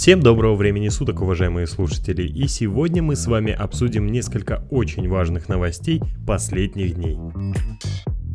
Всем доброго времени суток, уважаемые слушатели, и сегодня мы с вами обсудим несколько очень важных новостей последних дней.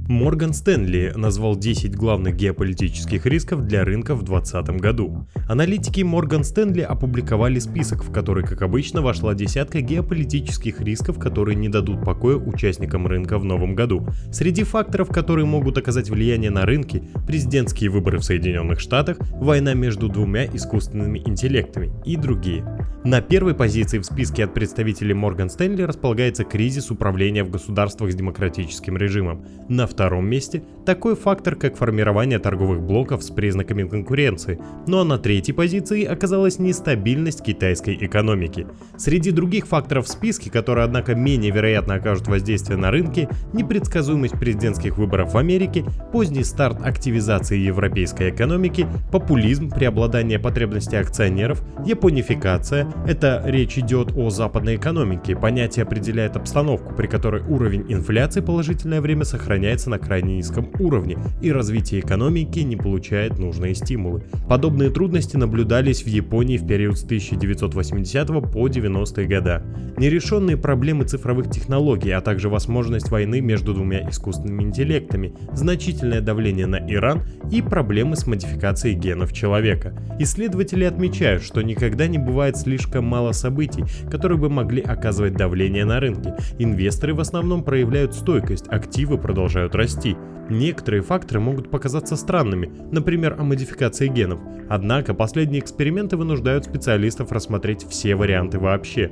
Морган Стэнли назвал 10 главных геополитических рисков для рынка в 2020 году. Аналитики Морган Стэнли опубликовали список, в который, как обычно, вошла десятка геополитических рисков, которые не дадут покоя участникам рынка в новом году. Среди факторов, которые могут оказать влияние на рынки, президентские выборы в Соединенных Штатах, война между двумя искусственными интеллектами и другие. На первой позиции в списке от представителей Морган Стэнли располагается кризис управления в государствах с демократическим режимом. На втором месте такой фактор, как формирование торговых блоков с признаками конкуренции. Ну а на третьей позиции оказалась нестабильность китайской экономики. Среди других факторов в списке, которые однако менее вероятно окажут воздействие на рынки, непредсказуемость президентских выборов в Америке, поздний старт активизации европейской экономики, популизм, преобладание потребностей акционеров, японификация, это речь идет о западной экономике. Понятие определяет обстановку, при которой уровень инфляции положительное время сохраняется на крайне низком уровне, и развитие экономики не получает нужные стимулы. Подобные трудности наблюдались в Японии в период с 1980 по 90-е годы. Нерешенные проблемы цифровых технологий, а также возможность войны между двумя искусственными интеллектами, значительное давление на Иран и проблемы с модификацией генов человека. Исследователи отмечают, что никогда не бывает слишком мало событий, которые бы могли оказывать давление на рынки. Инвесторы в основном проявляют стойкость, активы продолжают расти. Некоторые факторы могут показаться странными, например, о модификации генов. Однако последние эксперименты вынуждают специалистов рассмотреть все варианты вообще.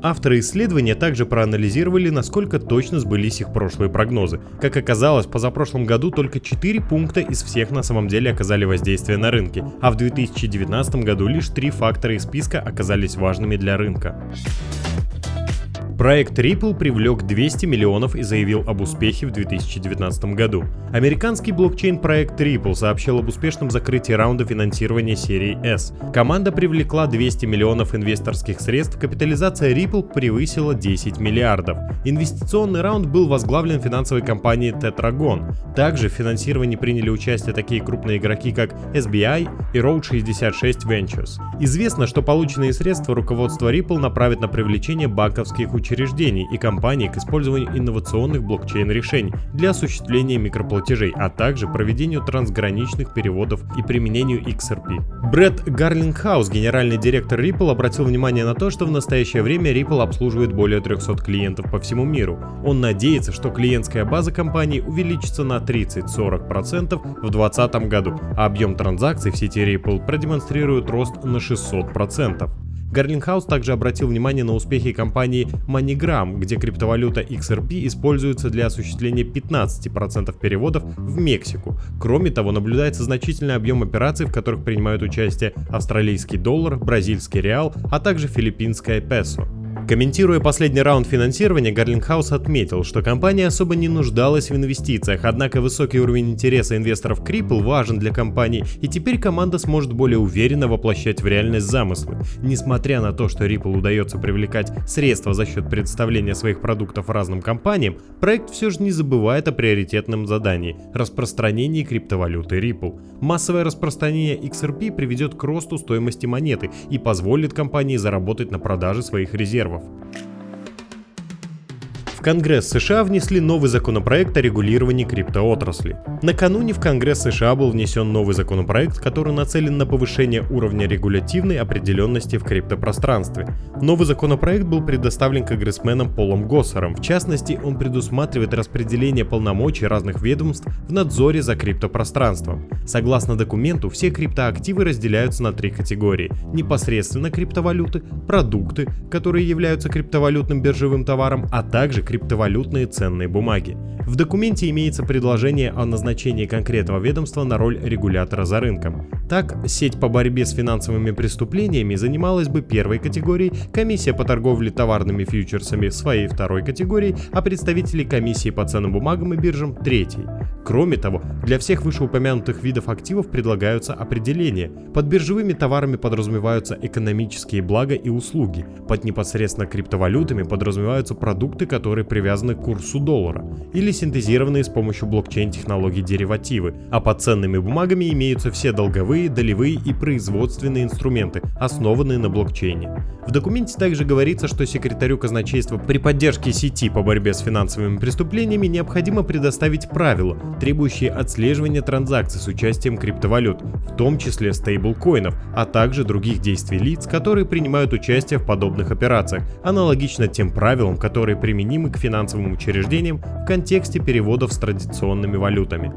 Авторы исследования также проанализировали, насколько точно сбылись их прошлые прогнозы. Как оказалось, позапрошлом году только 4 пункта из всех на самом деле оказали воздействие на рынки, а в 2019 году лишь 3 фактора из списка оказались важными для рынка. Проект Ripple привлек 200 миллионов и заявил об успехе в 2019 году. Американский блокчейн-проект Ripple сообщил об успешном закрытии раунда финансирования серии S. Команда привлекла 200 миллионов инвесторских средств, капитализация Ripple превысила 10 миллиардов. Инвестиционный раунд был возглавлен финансовой компанией Tetragon. Также в финансировании приняли участие такие крупные игроки, как SBI и Road 66 Ventures. Известно, что полученные средства руководство Ripple направит на привлечение банковских участников учреждений и компаний к использованию инновационных блокчейн-решений для осуществления микроплатежей, а также проведению трансграничных переводов и применению XRP. Брэд Гарлингхаус, генеральный директор Ripple, обратил внимание на то, что в настоящее время Ripple обслуживает более 300 клиентов по всему миру. Он надеется, что клиентская база компании увеличится на 30-40% в 2020 году, а объем транзакций в сети Ripple продемонстрирует рост на 600%. Гарлингхаус также обратил внимание на успехи компании MoneyGram, где криптовалюта XRP используется для осуществления 15% переводов в Мексику. Кроме того, наблюдается значительный объем операций, в которых принимают участие австралийский доллар, бразильский реал, а также филиппинская песо. Комментируя последний раунд финансирования, Гарлингхаус отметил, что компания особо не нуждалась в инвестициях, однако высокий уровень интереса инвесторов к Ripple важен для компании, и теперь команда сможет более уверенно воплощать в реальность замыслы. Несмотря на то, что Ripple удается привлекать средства за счет представления своих продуктов разным компаниям, проект все же не забывает о приоритетном задании – распространении криптовалюты Ripple. Массовое распространение XRP приведет к росту стоимости монеты и позволит компании заработать на продаже своих резервов yourself. Резервов. Конгресс США внесли новый законопроект о регулировании криптоотрасли. Накануне в Конгресс США был внесен новый законопроект, который нацелен на повышение уровня регулятивной определенности в криптопространстве. Новый законопроект был предоставлен конгрессменом Полом Госсером. В частности, он предусматривает распределение полномочий разных ведомств в надзоре за криптопространством. Согласно документу, все криптоактивы разделяются на три категории. Непосредственно криптовалюты, продукты, которые являются криптовалютным биржевым товаром, а также криптовалютные ценные бумаги. В документе имеется предложение о назначении конкретного ведомства на роль регулятора за рынком. Так, сеть по борьбе с финансовыми преступлениями занималась бы первой категорией, комиссия по торговле товарными фьючерсами своей второй категорией, а представители комиссии по ценным бумагам и биржам третьей. Кроме того, для всех вышеупомянутых видов активов предлагаются определения. Под биржевыми товарами подразумеваются экономические блага и услуги. Под непосредственно криптовалютами подразумеваются продукты, которые привязаны к курсу доллара, или синтезированные с помощью блокчейн-технологий деривативы, а под ценными бумагами имеются все долговые, долевые и производственные инструменты, основанные на блокчейне. В документе также говорится, что секретарю казначейства при поддержке сети по борьбе с финансовыми преступлениями необходимо предоставить правила, требующие отслеживания транзакций с участием криптовалют, в том числе стейблкоинов, а также других действий лиц, которые принимают участие в подобных операциях, аналогично тем правилам, которые применимы к финансовым учреждениям в контексте переводов с традиционными валютами.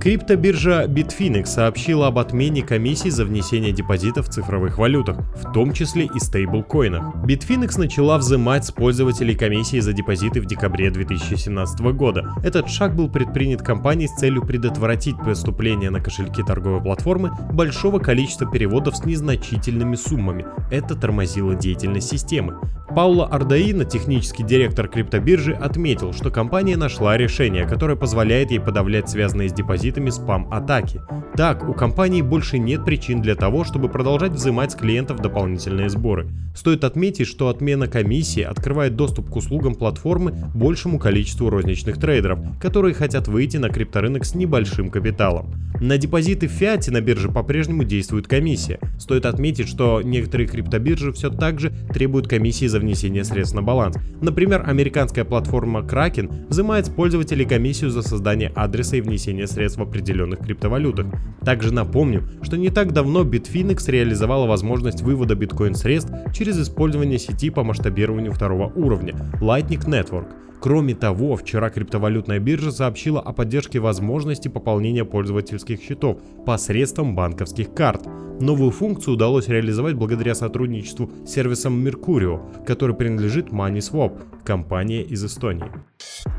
Криптобиржа Bitfinex сообщила об отмене комиссий за внесение депозитов в цифровых валютах, в том числе и стейблкоинах. Bitfinex начала взимать с пользователей комиссии за депозиты в декабре 2017 года. Этот шаг был предпринят компанией с целью предотвратить поступление на кошельки торговой платформы большого количества переводов с незначительными суммами. Это тормозило деятельность системы. Паула Ардаина, технический директор криптобиржи, отметил, что компания нашла решение, которое позволяет ей подавлять связанные с депозитами спам-атаки. Так, у компании больше нет причин для того, чтобы продолжать взимать с клиентов дополнительные сборы. Стоит отметить, что отмена комиссии открывает доступ к услугам платформы большему количеству розничных трейдеров, которые хотят выйти на крипторынок с небольшим капиталом. На депозиты в фиате на бирже по-прежнему действует комиссия. Стоит отметить, что некоторые криптобиржи все так же требуют комиссии за внесение средств на баланс. Например, американская платформа Kraken взимает с пользователей комиссию за создание адреса и внесение средств в определенных криптовалютах. Также напомню, что не так давно Bitfinex реализовала возможность вывода биткоин-средств через использование сети по масштабированию второго уровня Lightning Network. Кроме того, вчера криптовалютная биржа сообщила о поддержке возможности пополнения пользовательских счетов посредством банковских карт. Новую функцию удалось реализовать благодаря сотрудничеству с сервисом Mercurio, который принадлежит MoneySwap, компания из Эстонии.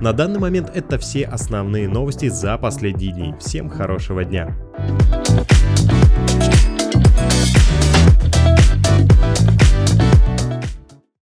На данный момент это все основные новости за последние дни. Всем хорошего дня!